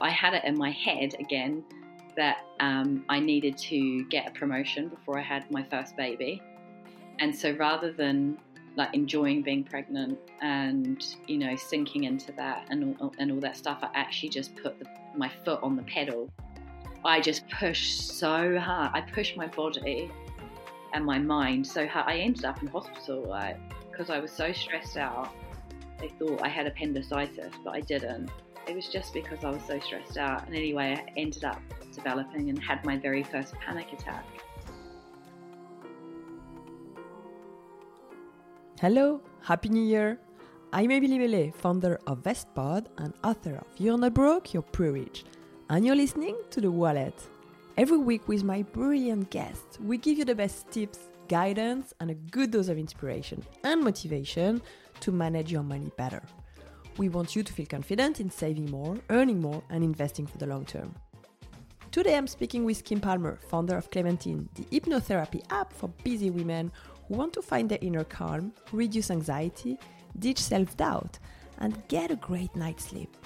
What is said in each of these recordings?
I had it in my head again that um, I needed to get a promotion before I had my first baby. And so rather than like enjoying being pregnant and you know sinking into that and all, and all that stuff, I actually just put the, my foot on the pedal. I just pushed so hard. I pushed my body and my mind so hard. I ended up in hospital like because I was so stressed out. They thought I had appendicitis, but I didn't. It was just because I was so stressed out. And anyway, I ended up developing and had my very first panic attack. Hello, Happy New Year! I'm Emilie Bellet, founder of Vestpod and author of You're Not Broke, You're Pre-Rich. And you're listening to The Wallet. Every week with my brilliant guests, we give you the best tips, guidance, and a good dose of inspiration and motivation to manage your money better. We want you to feel confident in saving more, earning more, and investing for the long term. Today I'm speaking with Kim Palmer, founder of Clementine, the hypnotherapy app for busy women who want to find their inner calm, reduce anxiety, ditch self doubt, and get a great night's sleep.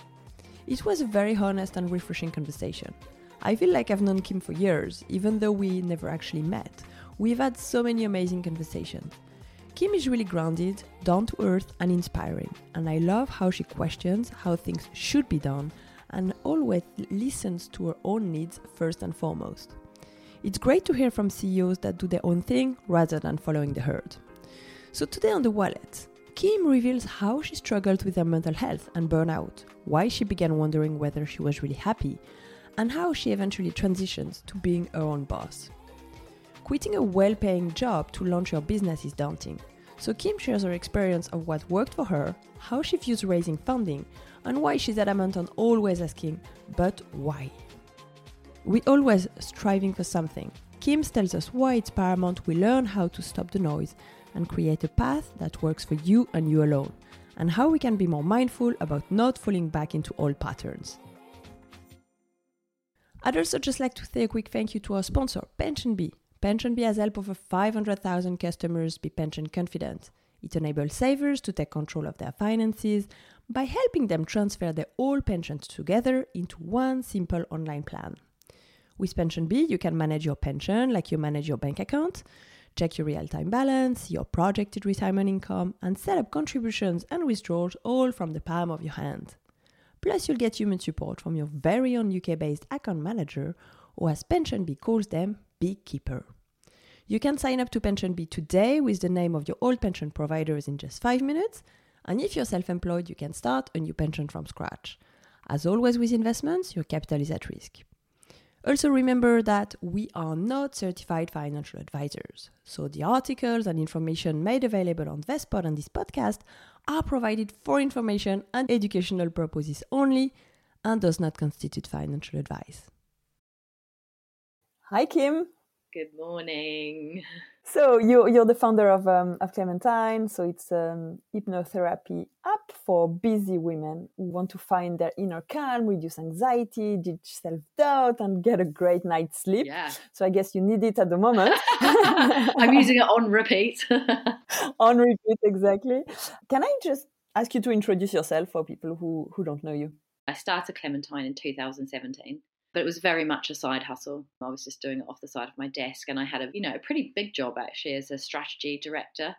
It was a very honest and refreshing conversation. I feel like I've known Kim for years, even though we never actually met. We've had so many amazing conversations. Kim is really grounded, down to earth, and inspiring, and I love how she questions how things should be done and always listens to her own needs first and foremost. It's great to hear from CEOs that do their own thing rather than following the herd. So, today on The Wallet, Kim reveals how she struggled with her mental health and burnout, why she began wondering whether she was really happy, and how she eventually transitions to being her own boss. Quitting a well paying job to launch your business is daunting, so Kim shares her experience of what worked for her, how she views raising funding, and why she's adamant on always asking, but why? We always striving for something. Kim tells us why it's paramount we learn how to stop the noise and create a path that works for you and you alone, and how we can be more mindful about not falling back into old patterns. I'd also just like to say a quick thank you to our sponsor, PensionBee. PensionBee has helped over 500,000 customers be pension confident. It enables savers to take control of their finances by helping them transfer their old pensions together into one simple online plan. With PensionBee, you can manage your pension like you manage your bank account, check your real time balance, your projected retirement income, and set up contributions and withdrawals all from the palm of your hand. Plus, you'll get human support from your very own UK based account manager, or as PensionBee calls them, Beekeeper. You can sign up to PensionBee today with the name of your old pension providers in just five minutes. And if you're self employed, you can start a new pension from scratch. As always with investments, your capital is at risk. Also, remember that we are not certified financial advisors. So, the articles and information made available on Vestpod and this podcast are provided for information and educational purposes only and does not constitute financial advice. Hi, Kim. Good morning. So you're you're the founder of um, of Clementine. So it's a um, hypnotherapy app for busy women who want to find their inner calm, reduce anxiety, ditch self doubt, and get a great night's sleep. Yeah. So I guess you need it at the moment. I'm using it on repeat. on repeat, exactly. Can I just ask you to introduce yourself for people who who don't know you? I started Clementine in 2017 but it was very much a side hustle. I was just doing it off the side of my desk, and I had a you know a pretty big job actually as a strategy director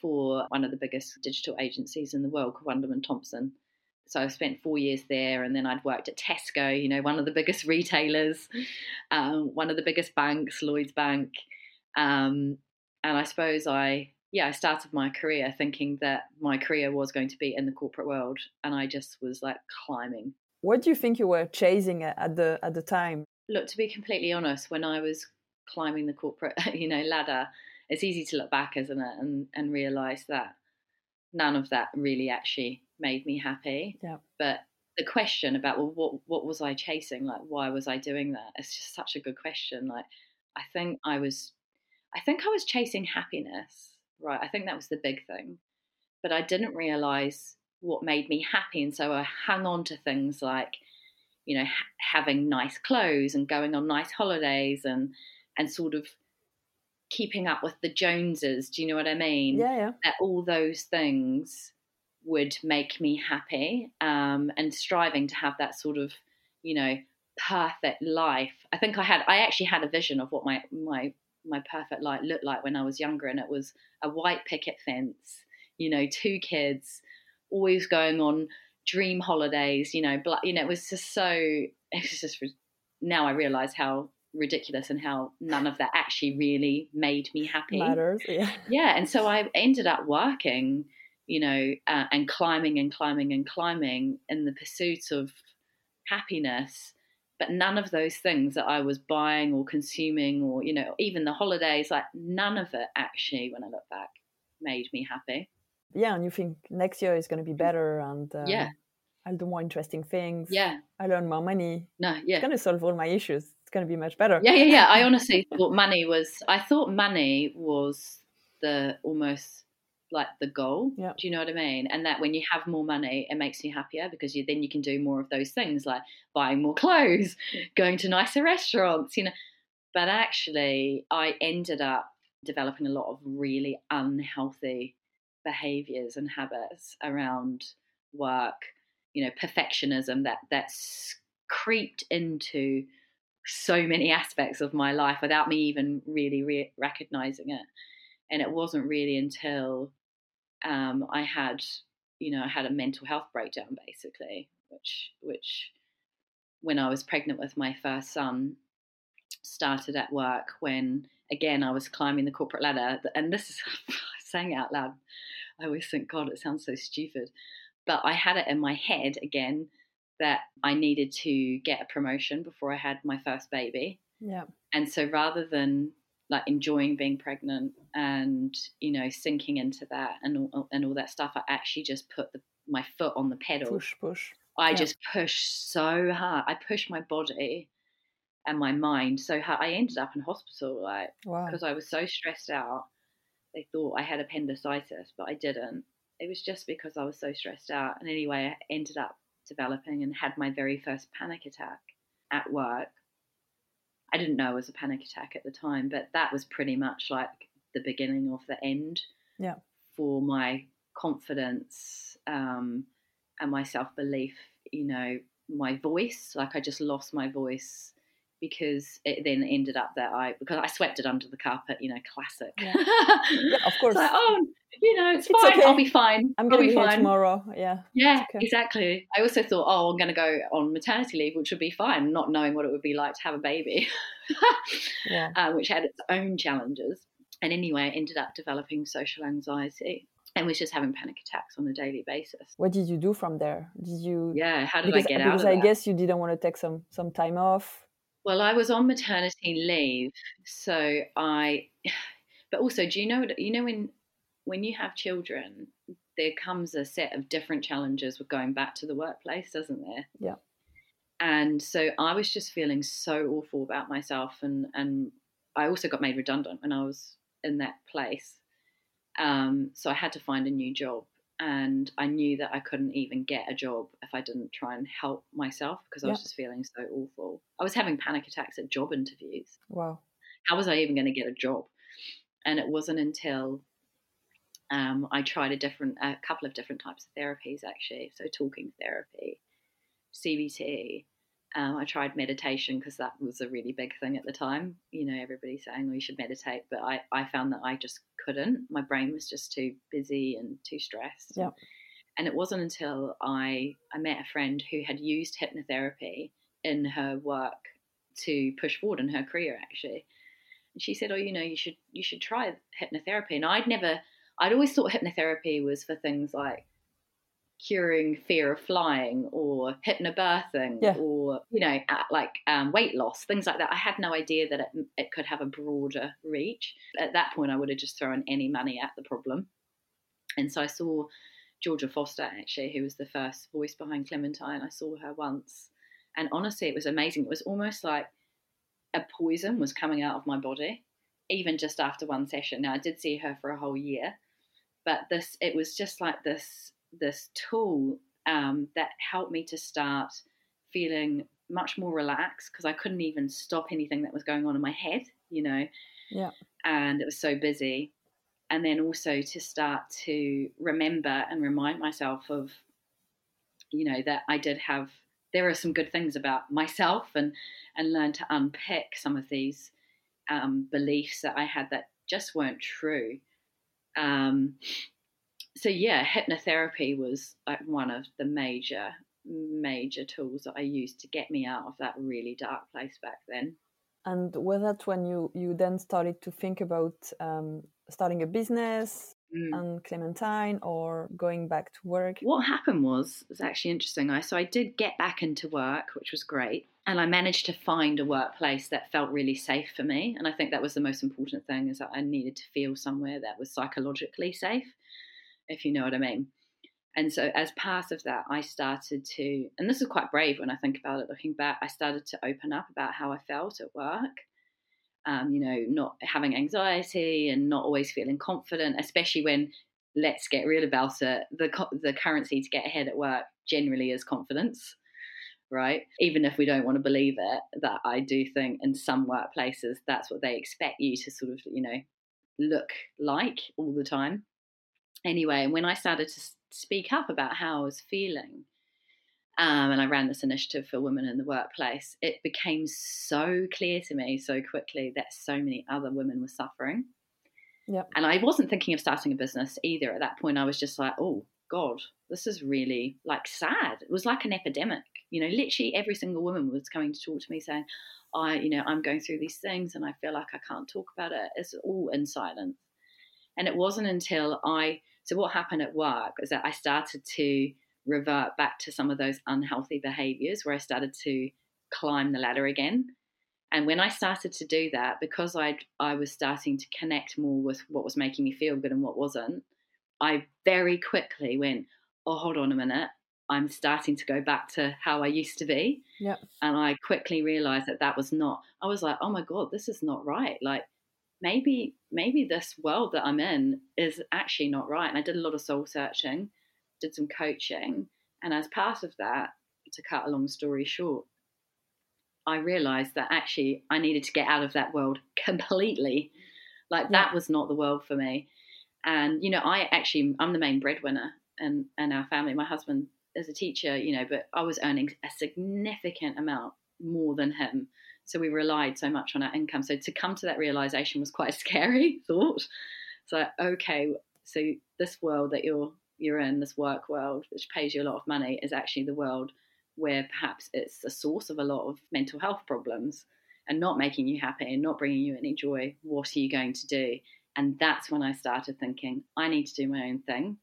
for one of the biggest digital agencies in the world, called Wunderman Thompson. So I spent four years there, and then I'd worked at Tesco, you know, one of the biggest retailers, um, one of the biggest banks, Lloyd's Bank, um, and I suppose I yeah, I started my career thinking that my career was going to be in the corporate world, and I just was like climbing what do you think you were chasing at the at the time? Look, to be completely honest, when I was climbing the corporate, you know, ladder, it's easy to look back, isn't it, and and realize that none of that really actually made me happy. Yeah. But the question about well, what what was I chasing? Like, why was I doing that? It's just such a good question. Like, I think I was, I think I was chasing happiness. Right. I think that was the big thing, but I didn't realize what made me happy. And so I hung on to things like, you know, ha- having nice clothes and going on nice holidays and and sort of keeping up with the Joneses. Do you know what I mean? Yeah, yeah. That all those things would make me happy, um, and striving to have that sort of you know, perfect life. I think I had, I actually had a vision of what my, my, my perfect life looked like when I was younger. And it was a white picket fence, you know, two kids, always going on dream holidays, you know, but, you know, it was just so, it was just, now I realize how ridiculous and how none of that actually really made me happy. Matters, yeah. Yeah, and so I ended up working, you know, uh, and climbing and climbing and climbing in the pursuit of happiness. But none of those things that I was buying or consuming, or you know, even the holidays, like none of it actually, when I look back, made me happy. Yeah, and you think next year is going to be better, and uh, yeah, I'll do more interesting things. Yeah, i'll earn more money. No, yeah, it's going to solve all my issues it's going to be much better. Yeah, yeah, yeah. I honestly thought money was. I thought money was the almost like the goal. Yeah. Do you know what I mean? And that when you have more money, it makes you happier because you then you can do more of those things like buying more clothes, going to nicer restaurants. You know, but actually, I ended up developing a lot of really unhealthy behaviors and habits around work. You know, perfectionism that that's creeped into so many aspects of my life without me even really re- recognizing it. And it wasn't really until um, I had, you know, I had a mental health breakdown basically, which, which, when I was pregnant with my first son, started at work when again I was climbing the corporate ladder. And this is saying out loud. I always think, God, it sounds so stupid. But I had it in my head again that I needed to get a promotion before I had my first baby. Yeah. And so rather than like enjoying being pregnant and you know sinking into that and all, uh, and all that stuff, I actually just put the, my foot on the pedal. Push, push. I yeah. just pushed so hard. I pushed my body and my mind so hard. I ended up in hospital like because wow. I was so stressed out. They thought I had appendicitis, but I didn't. It was just because I was so stressed out. And anyway, I ended up developing and had my very first panic attack at work. I didn't know it was a panic attack at the time, but that was pretty much like the beginning of the end yeah. for my confidence um, and my self belief. You know, my voice, like I just lost my voice because it then ended up that I because I swept it under the carpet, you know, classic. Yeah, yeah of course. like, oh, you know, it's, it's fine. Okay. I'll be fine. I'm going to be, fine tomorrow. Yeah. Yeah, okay. exactly. I also thought, oh, I'm going to go on maternity leave, which would be fine, not knowing what it would be like to have a baby, yeah. uh, which had its own challenges. And anyway, I ended up developing social anxiety and was just having panic attacks on a daily basis. What did you do from there? Did you? Yeah, how did because, I get because out? Because I guess you didn't want to take some some time off. Well, I was on maternity leave, so I. But also, do you know? You know when when you have children, there comes a set of different challenges with going back to the workplace, doesn't there? Yeah. And so I was just feeling so awful about myself, and and I also got made redundant when I was in that place. Um, so I had to find a new job, and I knew that I couldn't even get a job if I didn't try and help myself because I was just feeling so awful. I was having panic attacks at job interviews. Wow. How was I even going to get a job? And it wasn't until um, I tried a different, a couple of different types of therapies actually. So talking therapy, CBT. Um, I tried meditation because that was a really big thing at the time. You know, everybody saying, "Well, you should meditate," but I, I found that I just couldn't. My brain was just too busy and too stressed. Yeah. And it wasn't until I I met a friend who had used hypnotherapy in her work to push forward in her career actually. And she said, "Oh, you know, you should you should try hypnotherapy." And I'd never I'd always thought hypnotherapy was for things like curing fear of flying or hypnobirthing yeah. or you know like um, weight loss things like that. I had no idea that it, it could have a broader reach. At that point i would have just thrown any money at the problem. And so i saw georgia foster actually who was the first voice behind clementine. I saw her once. And honestly it was amazing. It was almost like a poison was coming out of my body even just after one session. Now i did see her for a whole year but this it was just like this this tool um, that helped me to start feeling much more relaxed because I couldn't even stop anything that was going on in my head, you know. Yeah. And it was so busy. And then also to start to remember and remind myself of, you know, that I did have there are some good things about myself and and learn to unpick some of these um, beliefs that I had that just weren't true. Um, so yeah, hypnotherapy was like one of the major major tools that I used to get me out of that really dark place back then. And was that when you you then started to think about um, starting a business mm. and Clementine or going back to work? What happened was was actually interesting. I so I did get back into work, which was great, and I managed to find a workplace that felt really safe for me. And I think that was the most important thing is that I needed to feel somewhere that was psychologically safe, if you know what I mean. And so, as part of that, I started to, and this is quite brave when I think about it looking back, I started to open up about how I felt at work um, you know, not having anxiety and not always feeling confident, especially when let's get real about it. The the currency to get ahead at work generally is confidence, right? Even if we don't want to believe it, that I do think in some workplaces that's what they expect you to sort of, you know, look like all the time. Anyway, when I started to speak up about how I was feeling, um, and I ran this initiative for women in the workplace, it became so clear to me so quickly that so many other women were suffering. Yep. And I wasn't thinking of starting a business either. At that point, I was just like, oh, God, this is really like sad. It was like an epidemic. You know, literally every single woman was coming to talk to me saying, I, you know, I'm going through these things and I feel like I can't talk about it. It's all in silence. And it wasn't until I, so what happened at work is that I started to revert back to some of those unhealthy behaviors where I started to climb the ladder again. And when I started to do that, because I I was starting to connect more with what was making me feel good and what wasn't, I very quickly went, "Oh, hold on a minute. I'm starting to go back to how I used to be." Yeah. And I quickly realized that that was not. I was like, "Oh my god, this is not right." Like maybe maybe this world that I'm in is actually not right. And I did a lot of soul searching did some coaching. And as part of that, to cut a long story short, I realized that actually I needed to get out of that world completely. Like yeah. that was not the world for me. And, you know, I actually, I'm the main breadwinner and, and our family. My husband is a teacher, you know, but I was earning a significant amount more than him. So we relied so much on our income. So to come to that realization was quite a scary thought. So, okay, so this world that you're you're in this work world, which pays you a lot of money, is actually the world where perhaps it's a source of a lot of mental health problems and not making you happy and not bringing you any joy. What are you going to do? And that's when I started thinking, I need to do my own thing.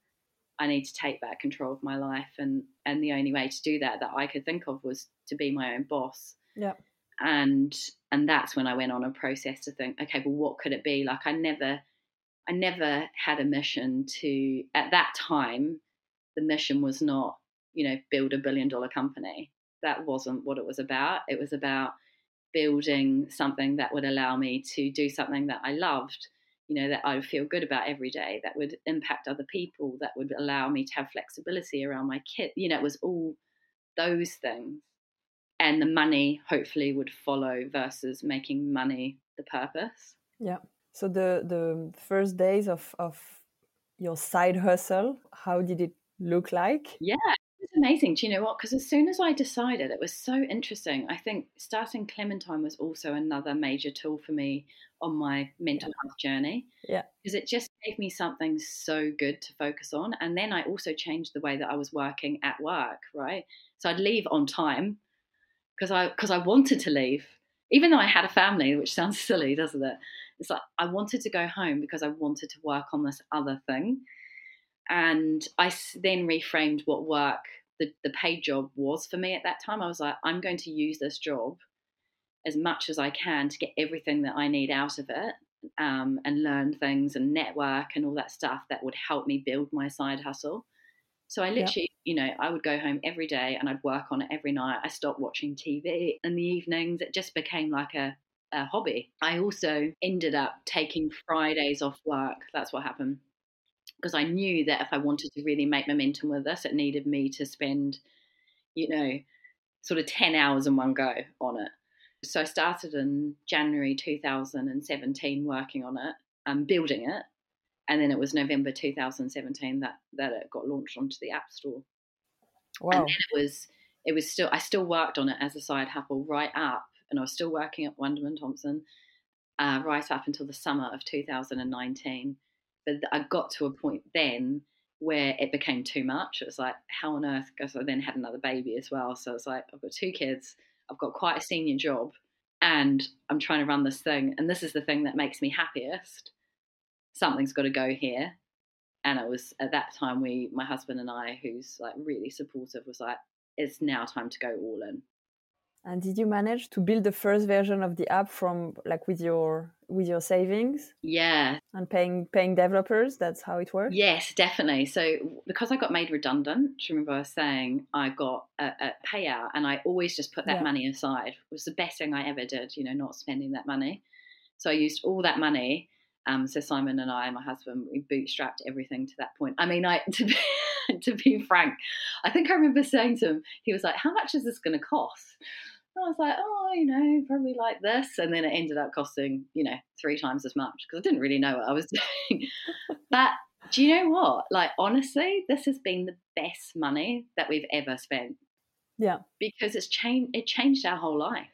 I need to take back control of my life, and and the only way to do that that I could think of was to be my own boss. Yeah. And and that's when I went on a process to think, okay, well, what could it be? Like I never I never had a mission to, at that time, the mission was not, you know, build a billion dollar company. That wasn't what it was about. It was about building something that would allow me to do something that I loved, you know, that I would feel good about every day, that would impact other people, that would allow me to have flexibility around my kid. You know, it was all those things. And the money hopefully would follow versus making money the purpose. Yeah. So the the first days of of your side hustle, how did it look like? Yeah, it's amazing. Do you know what? Because as soon as I decided, it was so interesting. I think starting Clementine was also another major tool for me on my mental yeah. health journey. Yeah. Because it just gave me something so good to focus on. And then I also changed the way that I was working at work, right? So I'd leave on time because I because I wanted to leave. Even though I had a family, which sounds silly, doesn't it? It's like I wanted to go home because I wanted to work on this other thing. And I then reframed what work, the, the paid job was for me at that time. I was like, I'm going to use this job as much as I can to get everything that I need out of it um, and learn things and network and all that stuff that would help me build my side hustle. So I literally, yep. you know, I would go home every day and I'd work on it every night. I stopped watching TV in the evenings. It just became like a a hobby. I also ended up taking Fridays off work. That's what happened. Because I knew that if I wanted to really make momentum with this, it needed me to spend, you know, sort of 10 hours in one go on it. So I started in January 2017 working on it, um, building it. And then it was November 2017 that, that it got launched onto the App Store. Wow. And then it was it was still I still worked on it as a side hustle right up, and I was still working at Wunderman Thompson uh, right up until the summer of 2019. But I got to a point then where it became too much. It was like, how on earth? Because I then had another baby as well. So it's like, I've got two kids, I've got quite a senior job, and I'm trying to run this thing. And this is the thing that makes me happiest. Something's got to go here. And it was at that time we, my husband and I, who's like really supportive, was like, it's now time to go all in. And did you manage to build the first version of the app from like with your with your savings? Yeah. And paying paying developers, that's how it works? Yes, definitely. So because I got made redundant, remember I was saying I got a, a payout and I always just put that yeah. money aside. It was the best thing I ever did, you know, not spending that money. So I used all that money. Um, so Simon and I, my husband, we bootstrapped everything to that point. I mean, I to be, to be frank, I think I remember saying to him, he was like, "How much is this going to cost?" I was like, oh, you know, probably like this. And then it ended up costing, you know, three times as much because I didn't really know what I was doing. but do you know what? Like, honestly, this has been the best money that we've ever spent. Yeah. Because it's changed, it changed our whole life.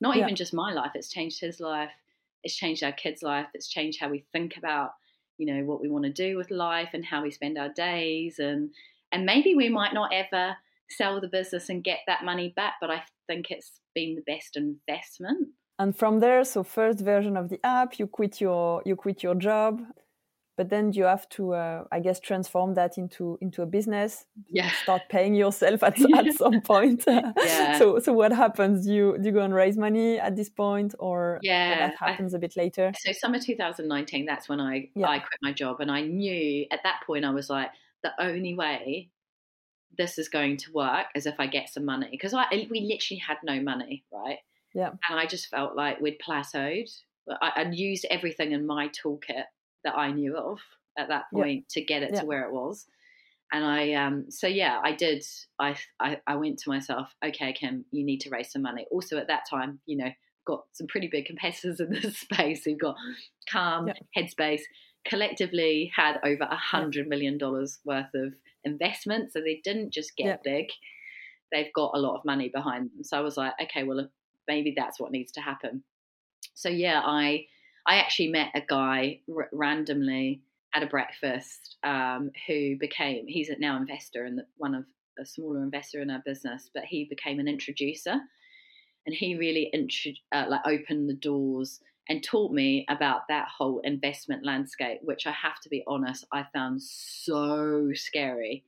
Not yeah. even just my life, it's changed his life. It's changed our kids' life. It's changed how we think about, you know, what we want to do with life and how we spend our days. And, and maybe we might not ever sell the business and get that money back, but I think it's been the best investment. And from there, so first version of the app, you quit your you quit your job, but then you have to, uh, I guess, transform that into into a business. Yeah, start paying yourself at at some point. yeah. So so what happens? Do you do you go and raise money at this point, or yeah, that happens I, a bit later? So summer 2019, that's when I yeah. I quit my job, and I knew at that point I was like, the only way this is going to work as if I get some money because I we literally had no money, right? Yeah, and I just felt like we'd plateaued. I, I'd used everything in my toolkit that I knew of at that point yeah. to get it yeah. to where it was. And I, um, so yeah, I did. I, I, I went to myself, okay, Kim, you need to raise some money. Also, at that time, you know, got some pretty big competitors in this space. We've got Calm, Headspace, collectively had over a hundred million dollars worth of investment. So they didn't just get big; they've got a lot of money behind them. So I was like, okay, well, maybe that's what needs to happen. So yeah, I I actually met a guy r- randomly at a breakfast um, who became he's now investor and one of a smaller investor in our business, but he became an introducer, and he really uh, like opened the doors and taught me about that whole investment landscape, which I have to be honest, I found so scary.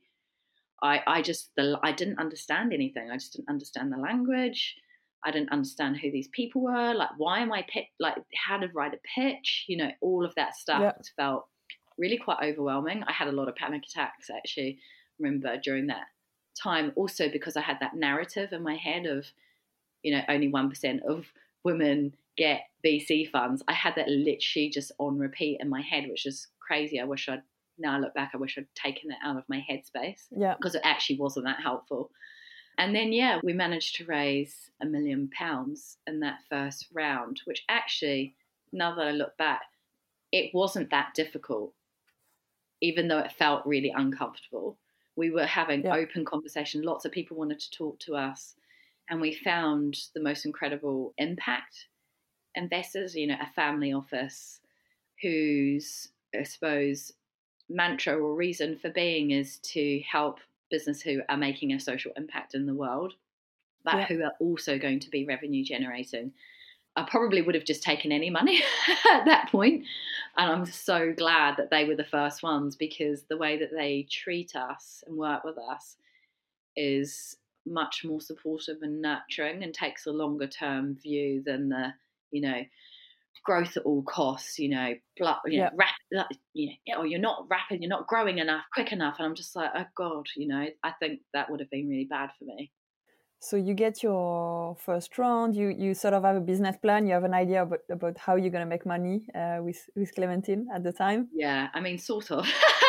I, I just the, I didn't understand anything. I just didn't understand the language. I didn't understand who these people were. Like, why am I pit? Like, how to write a pitch? You know, all of that stuff yep. felt really quite overwhelming. I had a lot of panic attacks actually. Remember during that time, also because I had that narrative in my head of, you know, only one percent of women get VC funds. I had that literally just on repeat in my head, which is crazy. I wish I'd now I look back, I wish I'd taken it out of my headspace. Yeah. Because it actually wasn't that helpful. And then, yeah, we managed to raise a million pounds in that first round, which actually, now that I look back, it wasn't that difficult, even though it felt really uncomfortable. We were having yeah. open conversation. Lots of people wanted to talk to us. And we found the most incredible impact investors, you know, a family office whose, I suppose, mantra or reason for being is to help business who are making a social impact in the world, but yeah. who are also going to be revenue generating. I probably would have just taken any money at that point. And I'm so glad that they were the first ones because the way that they treat us and work with us is much more supportive and nurturing and takes a longer term view than the, you know, growth at all costs, you know, blah, you yeah. know, rap, you know, or you're not rapid, you're not growing enough, quick enough. And I'm just like, oh God, you know, I think that would have been really bad for me. So you get your first round, you, you sort of have a business plan, you have an idea about, about how you're going to make money uh, with, with Clementine at the time? Yeah, I mean, sort of.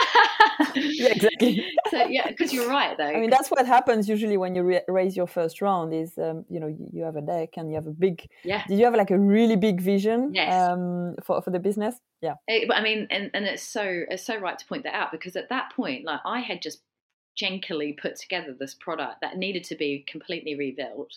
yeah, exactly. so yeah, because you're right though. I mean, that's what happens usually when you re- raise your first round. Is um, you know you, you, have a deck and you have a big. Yeah. Did you have like a really big vision? Yes. Um, for for the business. Yeah. It, I mean, and and it's so it's so right to point that out because at that point, like I had just jankily put together this product that needed to be completely rebuilt.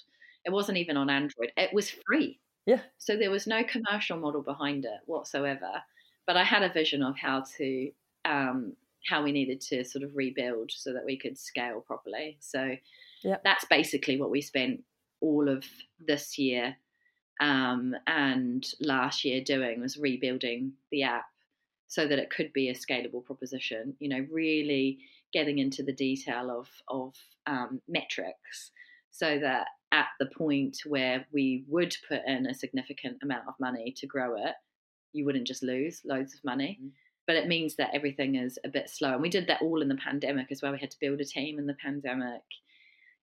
It wasn't even on Android. It was free. Yeah. So there was no commercial model behind it whatsoever. But I had a vision of how to um, how we needed to sort of rebuild so that we could scale properly. So yeah. that's basically what we spent all of this year um, and last year doing was rebuilding the app so that it could be a scalable proposition. You know, really getting into the detail of of um, metrics so that at the point where we would put in a significant amount of money to grow it, you wouldn't just lose loads of money. Mm-hmm. But it means that everything is a bit slow. And we did that all in the pandemic as well. We had to build a team in the pandemic,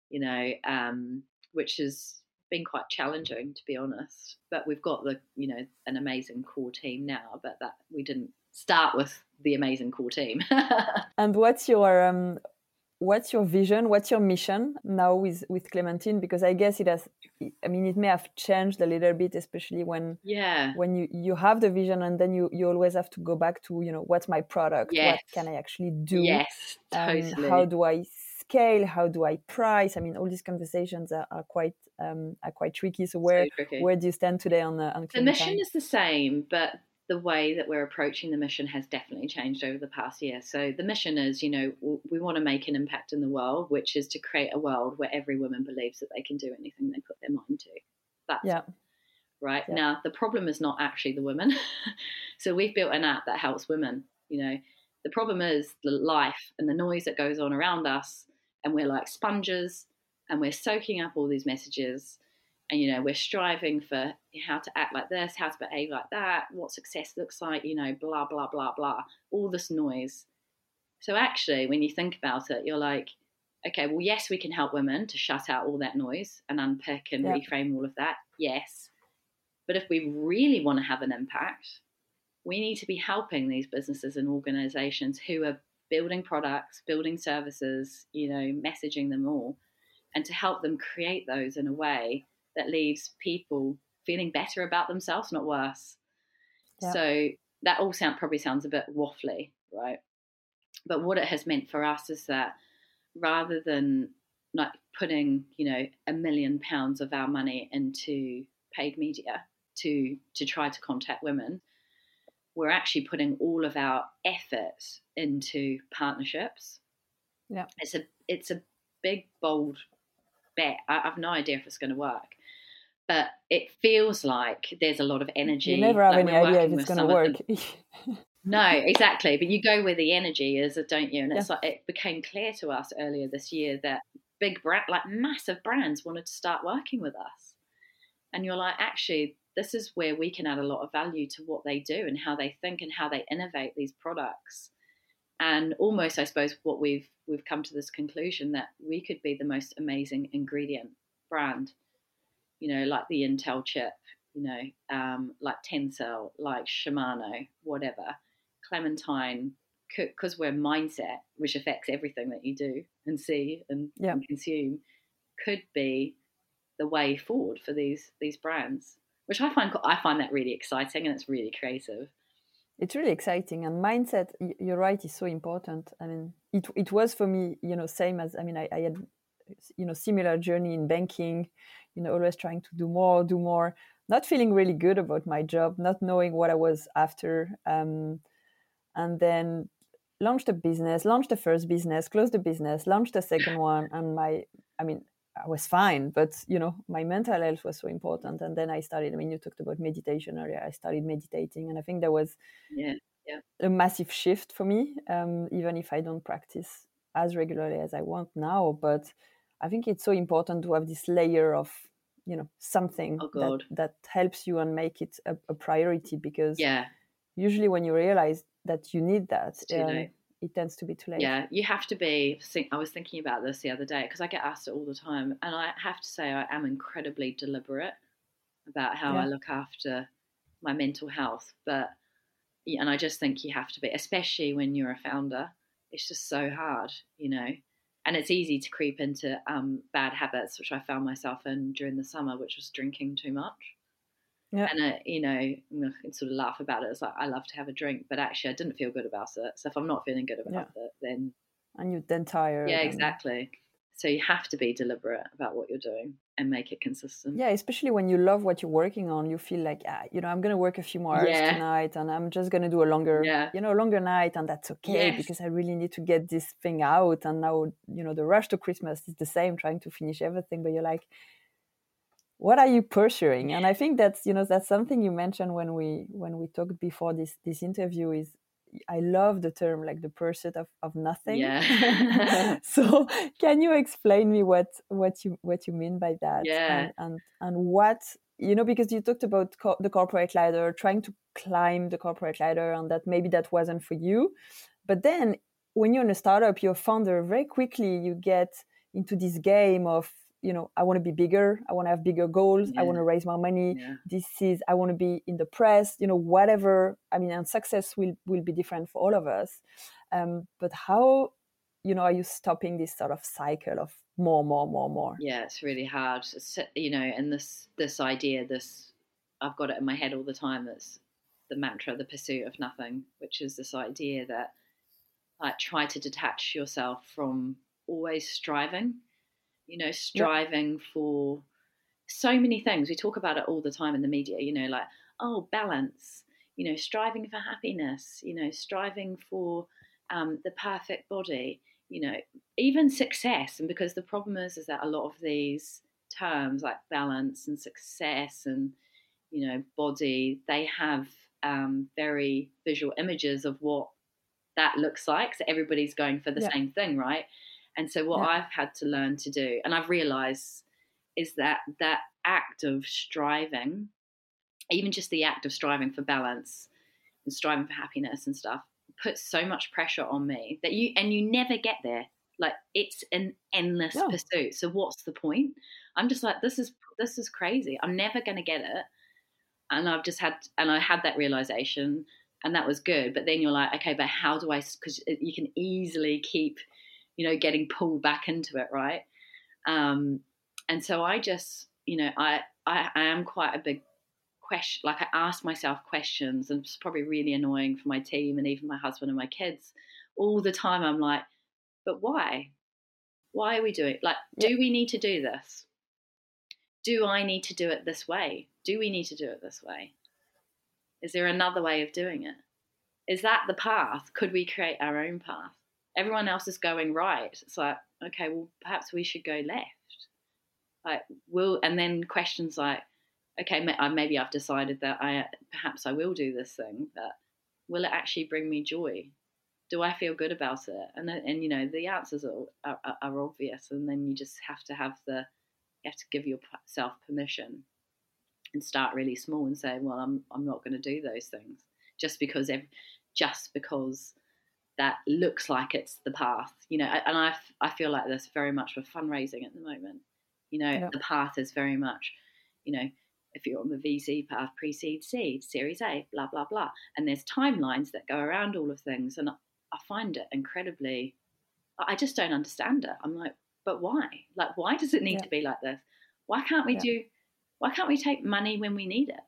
you know, um, which has been quite challenging to be honest. But we've got the, you know, an amazing core team now, but that we didn't start with the amazing core team. and what's your um, what's your vision what's your mission now with with clementine? Because i guess it has i mean it may have changed a little bit especially when yeah. when you you have the vision and then you you always have to go back to you know what's my product? Yes. what can i actually do? Yes totally. Um, how do i scale? How do i price? I mean all these conversations are, are quite um, are quite tricky. So where so tricky. where do you stand today on the on the mission is the same but the way that we're approaching the mission has definitely changed over the past year. So the mission is, you know, we want to make an impact in the world, which is to create a world where every woman believes that they can do anything they put their mind to. That's yeah. right. Yeah. Now the problem is not actually the women. so we've built an app that helps women. You know, the problem is the life and the noise that goes on around us, and we're like sponges, and we're soaking up all these messages and you know we're striving for how to act like this how to behave like that what success looks like you know blah blah blah blah all this noise so actually when you think about it you're like okay well yes we can help women to shut out all that noise and unpick and yeah. reframe all of that yes but if we really want to have an impact we need to be helping these businesses and organizations who are building products building services you know messaging them all and to help them create those in a way that leaves people feeling better about themselves, not worse. Yeah. So that all sound probably sounds a bit waffly, right? But what it has meant for us is that rather than like putting, you know, a million pounds of our money into paid media to to try to contact women, we're actually putting all of our efforts into partnerships. Yeah, it's a it's a big bold bet. I, have no idea if it's going to work, but it feels like there's a lot of energy. You never have like any idea if it's going to work. no, exactly. But you go where the energy is, uh, don't you? And it's yeah. like it became clear to us earlier this year that big brand, like massive brands, wanted to start working with us. And you're like, actually, this is where we can add a lot of value to what they do and how they think and how they innovate these products. And almost, I suppose, what we've we've come to this conclusion that we could be the most amazing ingredient brand you know, like the Intel chip, you know, um, like Tencel, like Shimano, whatever, Clementine, because we're mindset, which affects everything that you do and see and, yeah. and consume, could be the way forward for these these brands, which I find I find that really exciting and it's really creative. It's really exciting and mindset. You're right, is so important. I mean, it it was for me, you know, same as I mean, I, I had you know similar journey in banking you know always trying to do more do more not feeling really good about my job not knowing what i was after um, and then launched a business launched the first business closed the business launched the second one and my i mean i was fine but you know my mental health was so important and then i started i mean you talked about meditation earlier i started meditating and i think there was yeah, yeah. a massive shift for me um, even if i don't practice as regularly as i want now but I think it's so important to have this layer of you know something oh, that, that helps you and make it a, a, priority because yeah. usually when you realize that you need that um, it tends to be too late. Yeah you have to be i was thinking about this the other day because i get asked it all the time and i have to say i am incredibly deliberate about how yeah. i look after my mental health but and i just think you have to be especially when you're a founder it's just so hard you know and it's easy to creep into um, bad habits, which I found myself in during the summer, which was drinking too much. Yeah. And uh, you know, I can sort of laugh about it. It's like I love to have a drink, but actually, I didn't feel good about it. So if I'm not feeling good about yeah. it, then and you're then tired yeah and- exactly so you have to be deliberate about what you're doing and make it consistent yeah especially when you love what you're working on you feel like ah, you know i'm going to work a few more hours Yeah. tonight and i'm just going to do a longer Yeah. you know longer night and that's okay Yes. because i really need to get this thing out and now you know the rush to christmas is the same trying to finish everything but you're like what are you pursuing and i think that's you know that's something you mentioned when we when we talked before this this interview is i love the term like the pursuit of, of nothing Yeah. so can you explain me what what you what you mean by that Yeah. and and, and what you know because you talked about co- the corporate ladder trying to climb the corporate ladder and that maybe that wasn't for you but then when you're in a startup you're a founder very quickly you get into this game of you know i want to be bigger i want to have bigger goals i want to raise more money yeah. this is i want to be in the press you know whatever i mean and success will will be different for all of us. Um, but how you know are you stopping this sort of cycle of more more more more? Yeah it's really hard. It's, you know and this this idea this i've got it in my head all the time that's the mantra the pursuit of nothing which is this idea that like try to detach yourself from always striving you know striving for so many things. We talk about it all the time in the media you know like oh balance you know striving for happiness you know striving for um, the perfect body you know even success. And because the problem is is that a lot of these terms like balance and success and you know body they have um, very visual images of what that looks like. So everybody's going for the Yeah. same thing right and so what Yeah. i've had to learn to do and i've realized is that that act of striving even just the act of striving for balance and striving for happiness and stuff puts so much pressure on me that you and you never get there. Like it's an endless No. pursuit. So what's the point? I'm just like this is this is crazy. I'm never going to get it. And i've just had and i had that realization and that was good. But then you're like okay but how do i because you can easily keep you know getting pulled back into it right? Um and so i just you know i i, I am quite a big question like i ask myself questions and it's probably really annoying for my team and even my husband and my kids all the time. I'm like but why? Why are we doing like do we need to do this? Do i need to do it this way? Do we need to do it this way? Is there another way of doing it? Is that the path? Could we create our own path everyone else is going right. It's like okay well perhaps we should go left. Like will and then questions like okay uh, maybe i've decided that i perhaps i will do this thing but will it actually bring me joy? Do i feel good about it? And and you know the answers are, are, are obvious and then you just have to have the you have to give yourself permission and start really small and say well i'm i'm not going to do those things just because ev- just because that looks like it's the path you know and I, I feel like this very much with fundraising at the moment you know Yeah. the path is very much you know if you're on the vc path pre-seed seed series a blah blah blah and there's timelines that go around all of things and i find it incredibly i I just don't understand it i'm like but why like why does it need Yeah. to be like this why can't we Yeah. do why can't we take money when we need it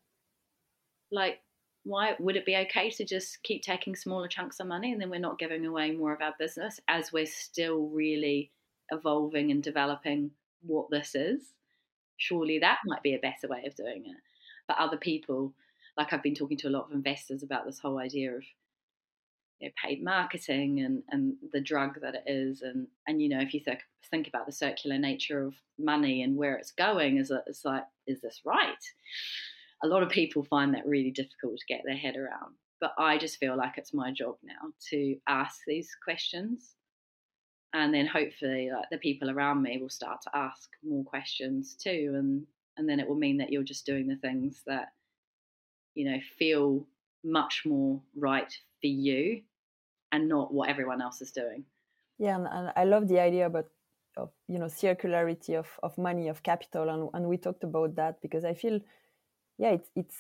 like why would it be okay to just keep taking smaller chunks of money and then we're not giving away more of our business as we're still really evolving and developing what this is? Surely that might be a better way of doing it. But other people like i've been talking to a lot of investors about this whole idea of you know, paid marketing and, and the drug that it is and and you know if you think think about the circular nature of money and where it's going is it, it's like is this right a lot of people find that really difficult to get their head around but i just feel like it's my job now to ask these questions. And then hopefully like the people around me will start to ask more questions too and and then it will mean that you're just doing the things that you know feel much more right for you and not what everyone else is doing. Yeah and, and i love the idea about of you know circularity of, of money of capital and, and we talked about that because i feel yeah it's it's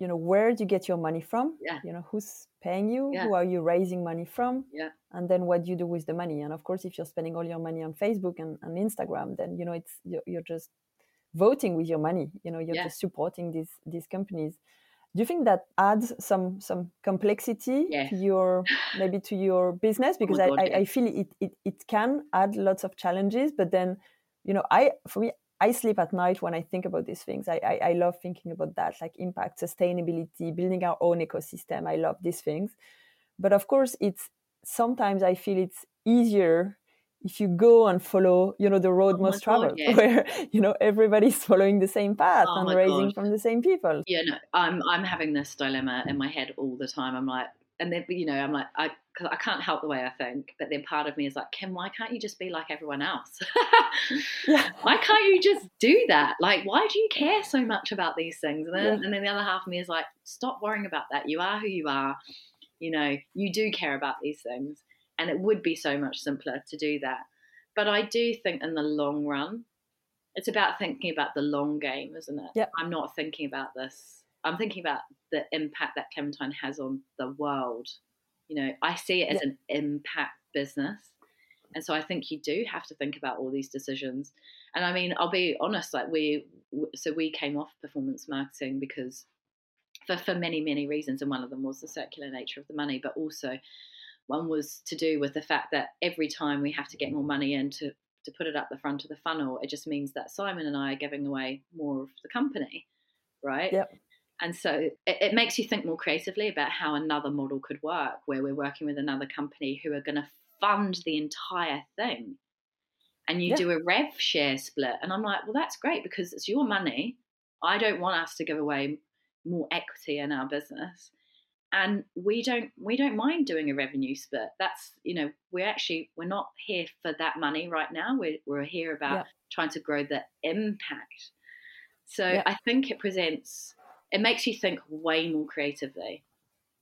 you know where do you get your money from Yeah. you know who's paying you Yeah. who are you raising money from Yeah. and then what do you do with the money and of course if you're spending all your money on facebook and, and instagram then you know it's you're, you're just voting with your money you know you're Yeah. just supporting these these companies do you think that adds some some complexity yes. to your maybe to your business Oh because I, God, I, yes. I feel it, it it can add lots of challenges but then you know i for me i sleep at night when i think about these things i i, I love thinking about that like impact sustainability building our own ecosystem i love these things but of course it's sometimes i feel it's easier if you go and follow you know the road Oh most God, traveled yes. where you know everybody's following the same path Oh and raising God. from the same people yeah, no, I'm I'm having this dilemma in my head all the time. I'm like, and then you know, I'm like, I because I can't help the way I think, but then part of me is like, Kim, why can't you just be like everyone else? yeah why can't you just do that? Like, why do you care so much about these things? And then, Yeah. and then the other half of me is like, stop worrying about that. You are who you are. You know, you do care about these things, and it would be so much simpler to do that. But I do think in the long run, it's about thinking about the long game, isn't it? Yep. I'm not thinking about this. I'm thinking about the impact that Clementine has on the world. You know, I see it as an impact business. And so I think you do have to think about all these decisions. And I mean, I'll be honest, like we, so we came off performance marketing because for, for many, many reasons. And one of them was the circular nature of the money, but also one was to do with the fact that every time we have to get more money in to, to put it up the front of the funnel, it just means that Simon and I are giving away more of the company, right? Yep. And so it, it makes you think more creatively about how another model could work, where we're working with another company who are going to fund the entire thing. And you Yeah. do a rev share split. And I'm like, well, that's great because it's your money. I don't want us to give away more equity in our business. And we don't we don't mind doing a revenue split. That's you know, we're actually we're not here for that money right now. We're we're here about Yeah. trying to grow the impact. So Yeah. I think it presents it makes you think way more creatively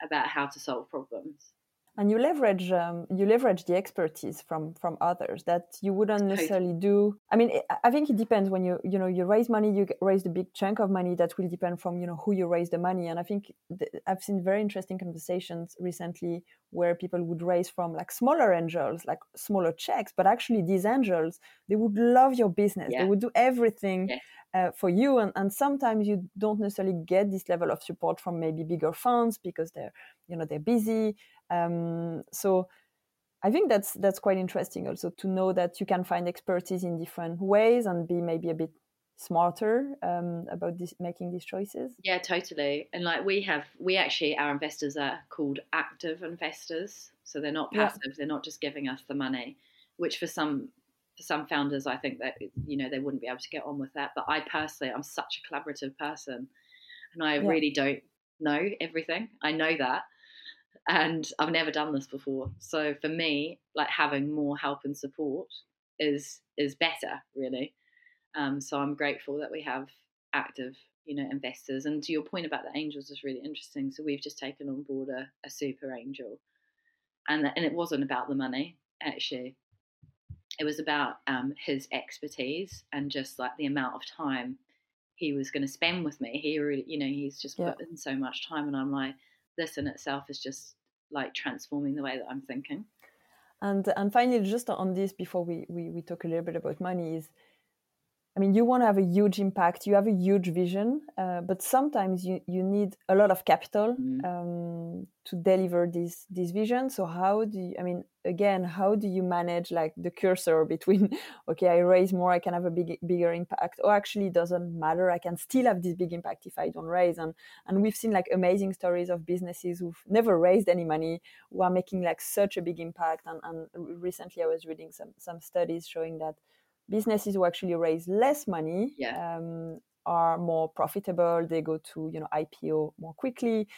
about how to solve problems. And you leverage um, you leverage the expertise from from others that you wouldn't necessarily do. I mean I- think it depends when you you know you raise money you raise the big chunk of money that will depend from you know who you raise the money. And i think th- i've seen very interesting conversations recently where people would raise from like smaller angels like smaller checks but actually these angels they would love your business. Yeah. they would do everything Yes. uh, for you. And, and sometimes you don't necessarily get this level of support from maybe bigger funds because they're you know they're busy um, so I think that's that's quite interesting also to know that you can find expertise in different ways and be maybe a bit smarter um, about this, making these choices. Yeah, totally. And like we have, we actually, our investors are called active investors. So they're not Yeah. passive. They're not just giving us the money, which for some, for some founders, I think that, you know, they wouldn't be able to get on with that. But I personally, I'm such a collaborative person and I Yeah. really don't know everything. I know that. And I've never done this before. So for me, like having more help and support is, is better really. Um, so I'm grateful that we have active, you know, investors. And to your point about the angels is really interesting. So we've just taken on board a, a super angel, and and it wasn't about the money actually. It was about um, his expertise and just like the amount of time he was going to spend with me. He really, you know, he's just Yeah. put in so much time, and I'm like, this in itself is just like transforming the way that I'm thinking. And and finally, just on this, before we, we, we talk a little bit about money, is I mean, you want to have a huge impact, you have a huge vision, uh, but sometimes you, you need a lot of capital Mm. um, to deliver this this vision. So how do you, I mean, again, how do you manage like the cursor between, okay, I raise more, I can have a big bigger impact, or actually it doesn't matter, I can still have this big impact if I don't raise. And and we've seen like amazing stories of businesses who've never raised any money who are making like such a big impact. And, and recently I was reading some some studies showing that businesses who actually raise less money Yeah. um, are more profitable. They go to you know IPO more quickly.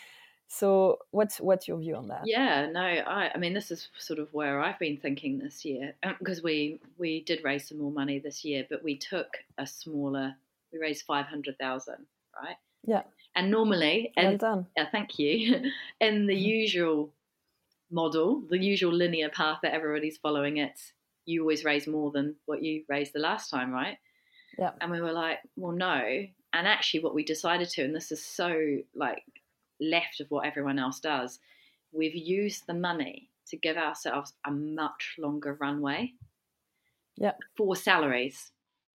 So what's what's your view on that? Yeah, no, I, I mean, this is sort of where I've been thinking this year because we we did raise some more money this year, but we took a smaller. We raised five hundred thousand, right? Yeah. And normally, Well and done. uh, thank you, in the Mhm. usual model, the usual linear path that everybody's following, it you always raise more than what you raised the last time, right? Yeah. And we were like, well, no. And actually, what we decided to, and this is so like left of what everyone else does, we've used the money to give ourselves a much longer runway Yeah. for salaries.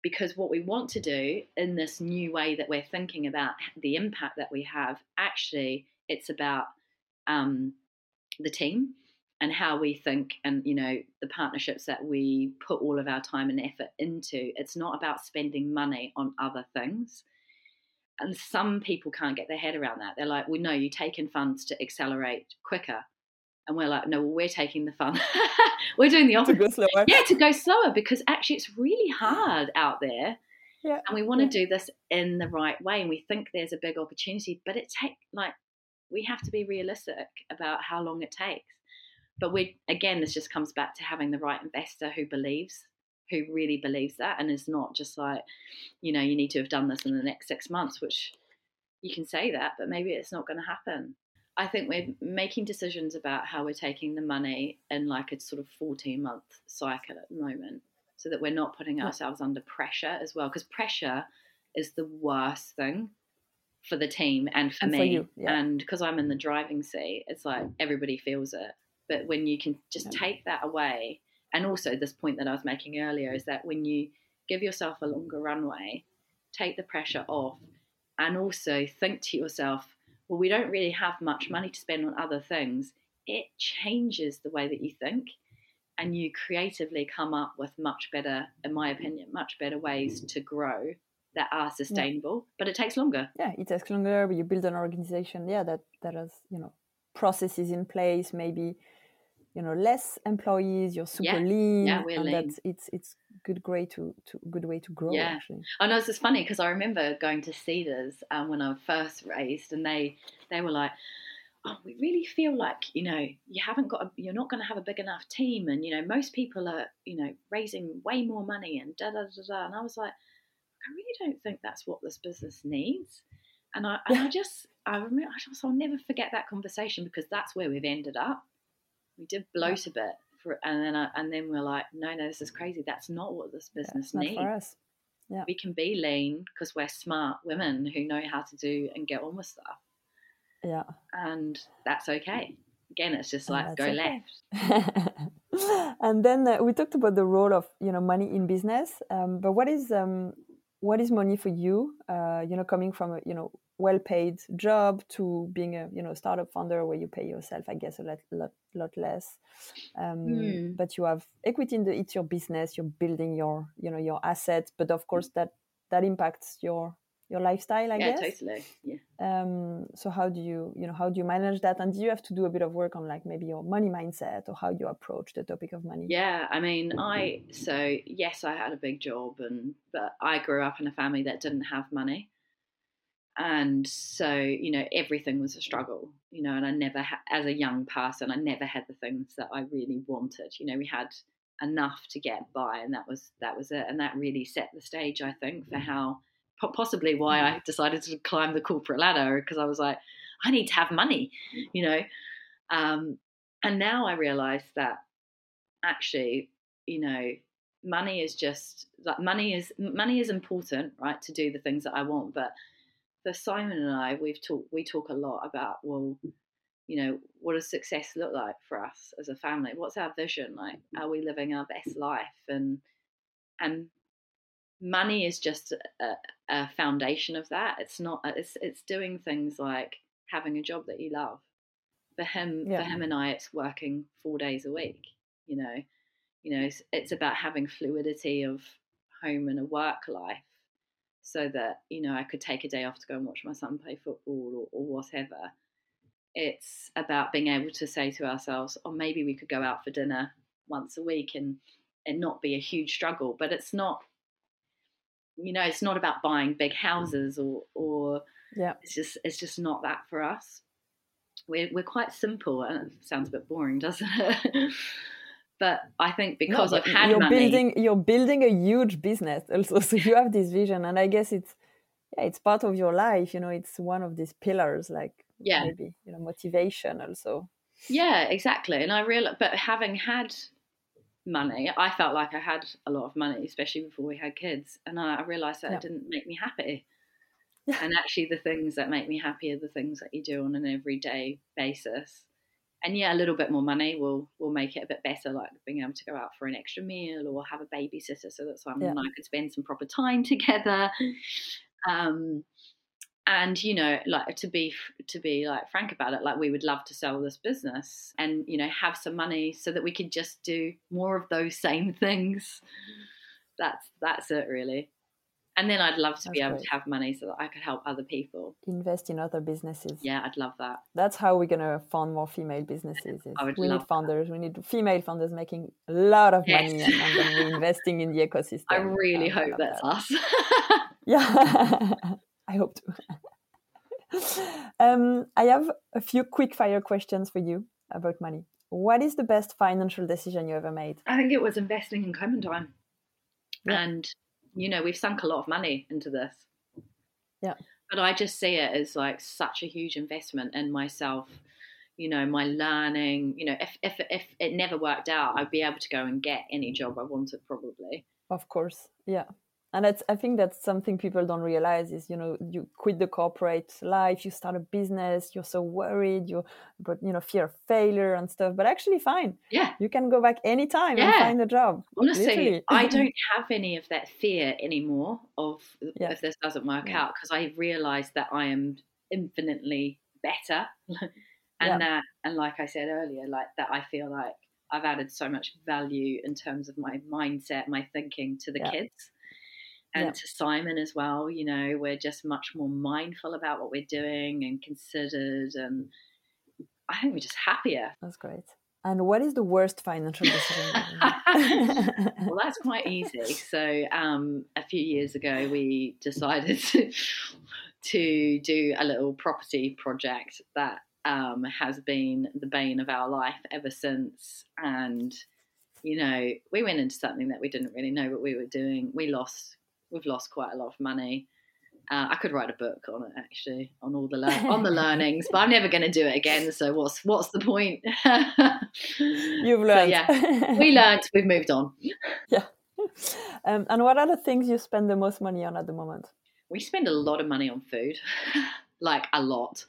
because what we want to do in this new way that we're thinking about the impact that we have, actually, it's about um, the team and how we think and you know the partnerships that we put all of our time and effort into it's not about spending money on other things. And some people can't get their head around that. They're like well no you take in funds to accelerate quicker. And we're like no well, we're taking the fun we're doing the opposite to go slower. yeah to go slower because actually it's really hard out there. Yeah and we want to yeah. do this in the right way and we think there's a big opportunity but it take like we have to be realistic about how long it takes but we again this just comes back to having the right investor who believes who really believes that and is not just like you know you need to have done this in the next six months which you can say that but maybe it's not going to happen. I think we're making decisions about how we're taking the money in like a sort of 14 month cycle at the moment so that we're not putting ourselves under pressure as well because pressure is the worst thing for the team and for And for me. you, yeah. and because i'm in the driving seat it's like everybody feels it but when you can just Yeah. take that away and also this point that i was making earlier is that when you give yourself a longer runway take the pressure off and also think to yourself well we don't really have much money to spend on other things. It changes the way that you think and you creatively come up with much better in my opinion much better ways to grow that are sustainable but it takes longer. Yeah it takes longer but you build an organization yeah that that has you know processes in place maybe you know less employees you're super Yeah. lean Yeah, we're and lean. that's it's it's good great to, to good way to grow Yeah. actually I know it's just funny because I remember going to Seedrs um, when I first raised, and they they were like, "Oh, we really feel like you know you haven't got a, you're not going to have a big enough team, and you know most people are you know raising way more money and da da da da." And I was like, I really don't think that's what this business needs. And I and I just I remember I just I'll never forget that conversation because that's where we've ended up. We did bloat a bit. For, and then I, and then we're like, no, no, this is crazy. That's not what this business not needs. for us we can be lean because we're smart women who know how to do and get on with stuff. Yeah. And that's okay. Again it's just like go okay. left. And then uh, we talked about the role of you know money in business um, but what is um, what is money for you? Uh, you know coming from a you know well paid job to being a you know startup founder where you pay yourself i guess a lot lot, lot less. Um, Hmm. but you have equity in the it's your business you're building your you know your assets but of course that that impacts your your lifestyle i yeah guess. totally. Yeah. Um, so how do you you know how do you manage that? And do you have to do a bit of work on like maybe your money mindset or how you approach the topic of money? Yeah i mean i so yes i had a big job and but i grew up in a family that didn't have money and so you know everything was a struggle you know and i never ha- as a young person i never had the things that i really wanted. You know we had enough to get by and that was that was it. And that really set the stage i think for mm. how possibly why mm. i decided to climb the corporate ladder because i was like i need to have money mm. you know? Um, and now i realize that actually you know money is just like money is money is important right to do the things that i want but for simon and i we've talked we talk a lot about well you know what does success look like for us as a family? What's our vision? Like mm-hmm. are we living our best life? And and money is just a, a foundation of that. It's not uh, it's it's doing things like having a job that you love. For him Yeah. for him and i it's working four days a week you know? You know it's, it's about having fluidity of home and a work life so that you know i could take a day off to go and watch my son play football or, or whatever. It's about being able to say to ourselves or maybe we could go out for dinner once a week and and not be a huge struggle. But it's not you know it's not about buying big houses or or yeah. it's just it's just not that for us. We're, we're quite simple and it sounds a bit boring doesn't it but i think because No, i've had you're money building you're building a huge business also so you have this vision and i guess it's yeah it's part of your life you know it's one of these pillars like yeah maybe you know motivation also Yeah, exactly. And I realized, but having had money, I felt like I had a lot of money, especially before we had kids. And I, I realized that Yeah. it didn't make me happy. Yeah. And actually, the things that make me happy are the things that you do on an everyday basis. And yeah, a little bit more money will will make it a bit better, like being able to go out for an extra meal or have a babysitter, so that someone yeah. I could spend some proper time together. Um, and you know, like to be to be like frank about it, like we would love to sell this business and you know have some money so that we could just do more of those same things. That's that's it, really. And then I'd love to That's be able great. to have money so that I could help other people. Invest in other businesses. Yeah, I'd love that. That's how we're going to fund more female businesses. I would we need founders. That. We need female founders making a lot of yes. money and, and investing in the ecosystem. I really hope that's that. us. yeah, I hope to. um, I have a few quick fire questions for you about money. What is the best financial decision you ever made? I think it was investing in Clementine. Yeah. And you know, we've sunk a lot of money into this. Yeah. But I just see it as like such a huge investment in myself, you know, my learning. You know, if if if it never worked out, I'd be able to go and get any job I wanted probably. Of course. Yeah and that's i think that's something people don't realize is you know you quit the corporate life you start a business you're so worried you but you know fear of failure and stuff. But actually fine. Yeah. You can go back anytime yeah. and find a job honestly i don't have any of that fear anymore of yeah. if this doesn't work yeah. out because i realized that i am infinitely better. And that uh, and like i said earlier like that i feel like i've added so much value in terms of my mindset my thinking to the kids and yeah. to Simon as well. You know, we're just much more mindful about what we're doing and considered, and I think we're just happier. That's great. And what is the worst financial decision? well, that's quite easy. So, um, a few years ago, we decided to, to do a little property project that um, has been the bane of our life ever since. And, you know, we went into something that we didn't really know what we were doing. We lost we've lost quite a lot of money. Uh, I could write a book on it actually, on all the lear- on the learnings, but I'm never going to do it again. So what's what's the point? You've learned. So, yeah, we learned. We've moved on. Yeah. Um, and what are the things you spend the most money on at the moment? We spend a lot of money on food, like a lot.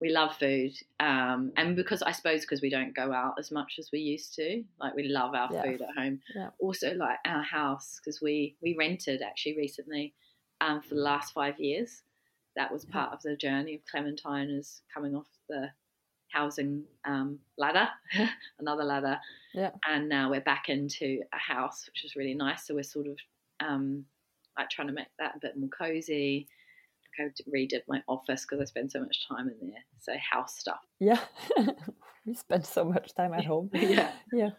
We love food, um, and because I suppose because we don't go out as much as we used to, like we love our yeah. food at home. Yeah. Also, like our house because we we rented actually recently um, for the last five years. That was part of the journey of Clementine is coming off the housing um, ladder, another ladder, yeah. and now we're back into a house, which is really nice. So we're sort of um, like trying to make that a bit more cozy I redid my office because I spend so much time in there. So house stuff. Yeah, we spend so much time at home. yeah, yeah.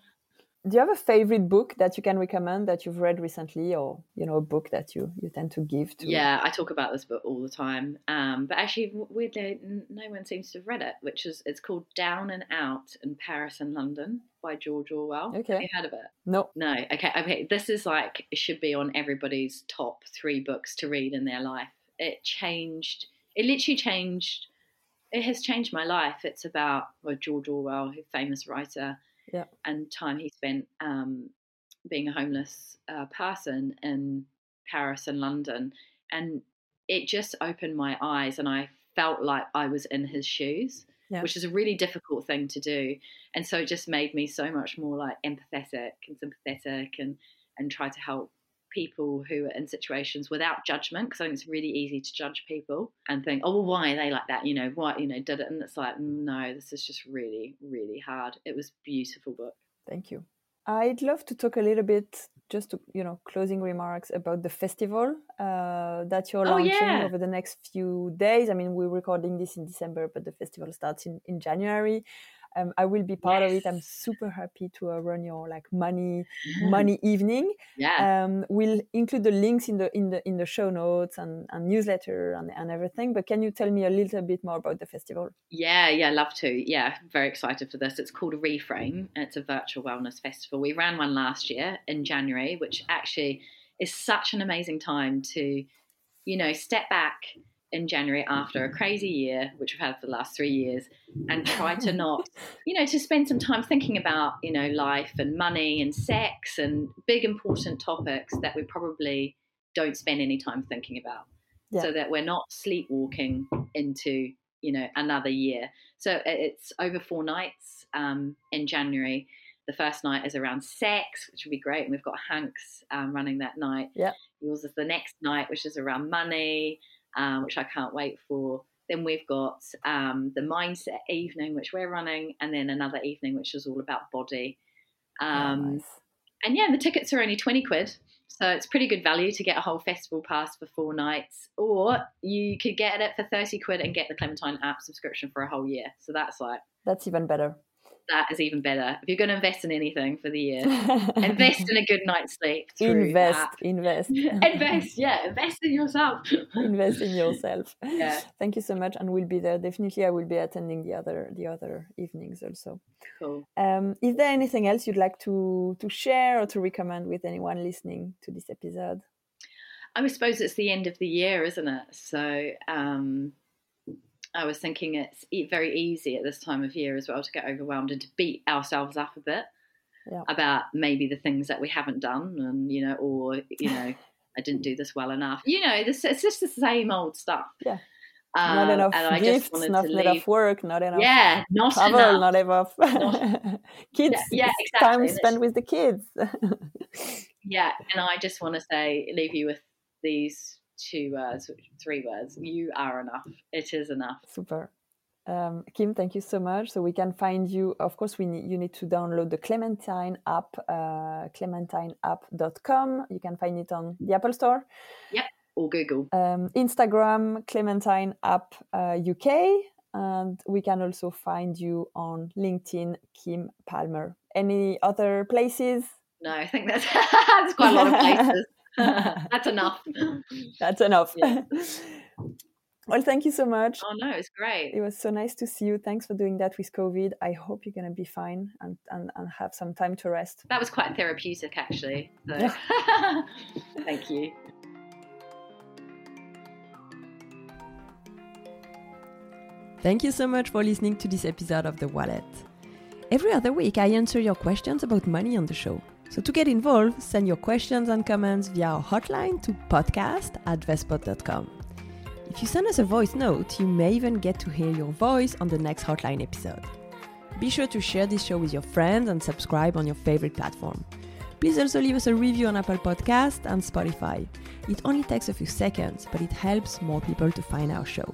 Do you have a favorite book that you can recommend that you've read recently, or you know, a book that you you tend to give to? Yeah, I talk about this book all the time. Um, but actually, weirdly, no one seems to have read it. Which is it's called Down and Out in Paris and London by George Orwell. Okay, have you heard of it? No, no. Okay, okay. This is like it should be on everybody's top three books to read in their life it changed. It literally changed. It has changed my life. It's about well, George Orwell, who famous writer, yeah. and time he spent um, being a homeless uh, person in Paris and London, and it just opened my eyes, and I felt like I was in his shoes. Yeah. which is a really difficult thing to do. And so it just made me so much more like empathetic and sympathetic and and try to help people who are in situations without judgment because I think it's really easy to judge people and think, oh, well, why are they like that? You know, what, you know, did it? And it's like, no, this is just really, really hard. It was beautiful book. Thank you. I'd love to talk a little bit, just to, you know, closing remarks about the festival uh, that you're oh, launching yeah. over the next few days. I mean, we're recording this in December, but the festival starts in, in January um, I will be part yes. of it. I'm super happy to uh, run your like money money evening. Yeah. Um, we'll include the links in the in the in the show notes and, and newsletter and, and everything. But can you tell me a little bit more about the festival? Yeah, yeah, love to. Yeah, very excited for this. It's called Reframe. It's a virtual wellness festival. We ran one last year in January, which actually is such an amazing time to, you know, step back in January after a crazy year, which we've had for the last three years, and try to not, you know, to spend some time thinking about, you know, life and money and sex and big important topics that we probably don't spend any time thinking about. Yeah. So that we're not sleepwalking into you know another year. So it's over four nights um, in January. The first night is around sex, which would be great, and we've got Hanx um, running that night. Yeah. Yours is the next night, which is around money, um, which I can't wait for. Then we've got um, the mindset evening, which we're running, and then another evening, which is all about body. Um, oh, nice. And yeah, the tickets are only 20 quid. So it's pretty good value to get a whole festival pass for four nights. Or you could get it for 30 quid and get the Clementine app subscription for a whole year. So that's like, that's even better that is even better. If you're going to invest in anything for the year, invest in a good night's sleep. invest, that. invest, invest. Yeah, invest in yourself. invest in yourself. Yeah. Thank you so much, and we'll be there. Definitely, I will be attending the other the other evenings also. Cool. Um, is there anything else you'd like to to share or to recommend with anyone listening to this episode? I suppose it's the end of the year, isn't it? So. Um, I was thinking it's very easy at this time of year as well to get overwhelmed and to beat ourselves up a bit yeah. about maybe the things that we haven't done and you know or you know I didn't do this well enough. You know, this, it's just the same old stuff. Yeah. Um, not enough and gifts, not enough work, not enough yeah, not travel, enough. not enough kids. Yeah, yeah exactly. Time spent with the kids. yeah, and I just want to say, leave you with these two words, three words. You are enough. It is enough. Super. Um, Kim, thank you so much. So we can find you. Of course, we need, you need to download the Clementine app, uh, clementineapp.com. You can find it on the Apple Store. Yep, or Google. Um, Instagram, Clementine App uh, UK. And we can also find you on LinkedIn, Kim Palmer. Any other places? No, I think that's, that's quite a lot of places. That's enough. That's enough. Yeah. well, thank you so much. Oh no, it's great. It was so nice to see you. Thanks for doing that with COVID. I hope you're gonna be fine and, and, and have some time to rest. That was quite therapeutic actually. So thank you. Thank you so much for listening to this episode of The Wallet. Every other week, I answer your questions about money on the show. So to get involved, send your questions and comments via our hotline to podcast at vestpod.com. If you send us a voice note, you may even get to hear your voice on the next hotline episode. Be sure to share this show with your friends and subscribe on your favorite platform. Please also leave us a review on Apple Podcast and Spotify. It only takes a few seconds, but it helps more people to find our show.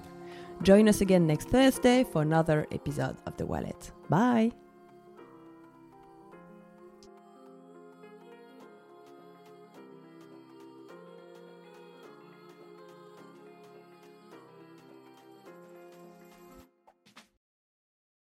Join us again next Thursday for another episode of The Wallet. Bye!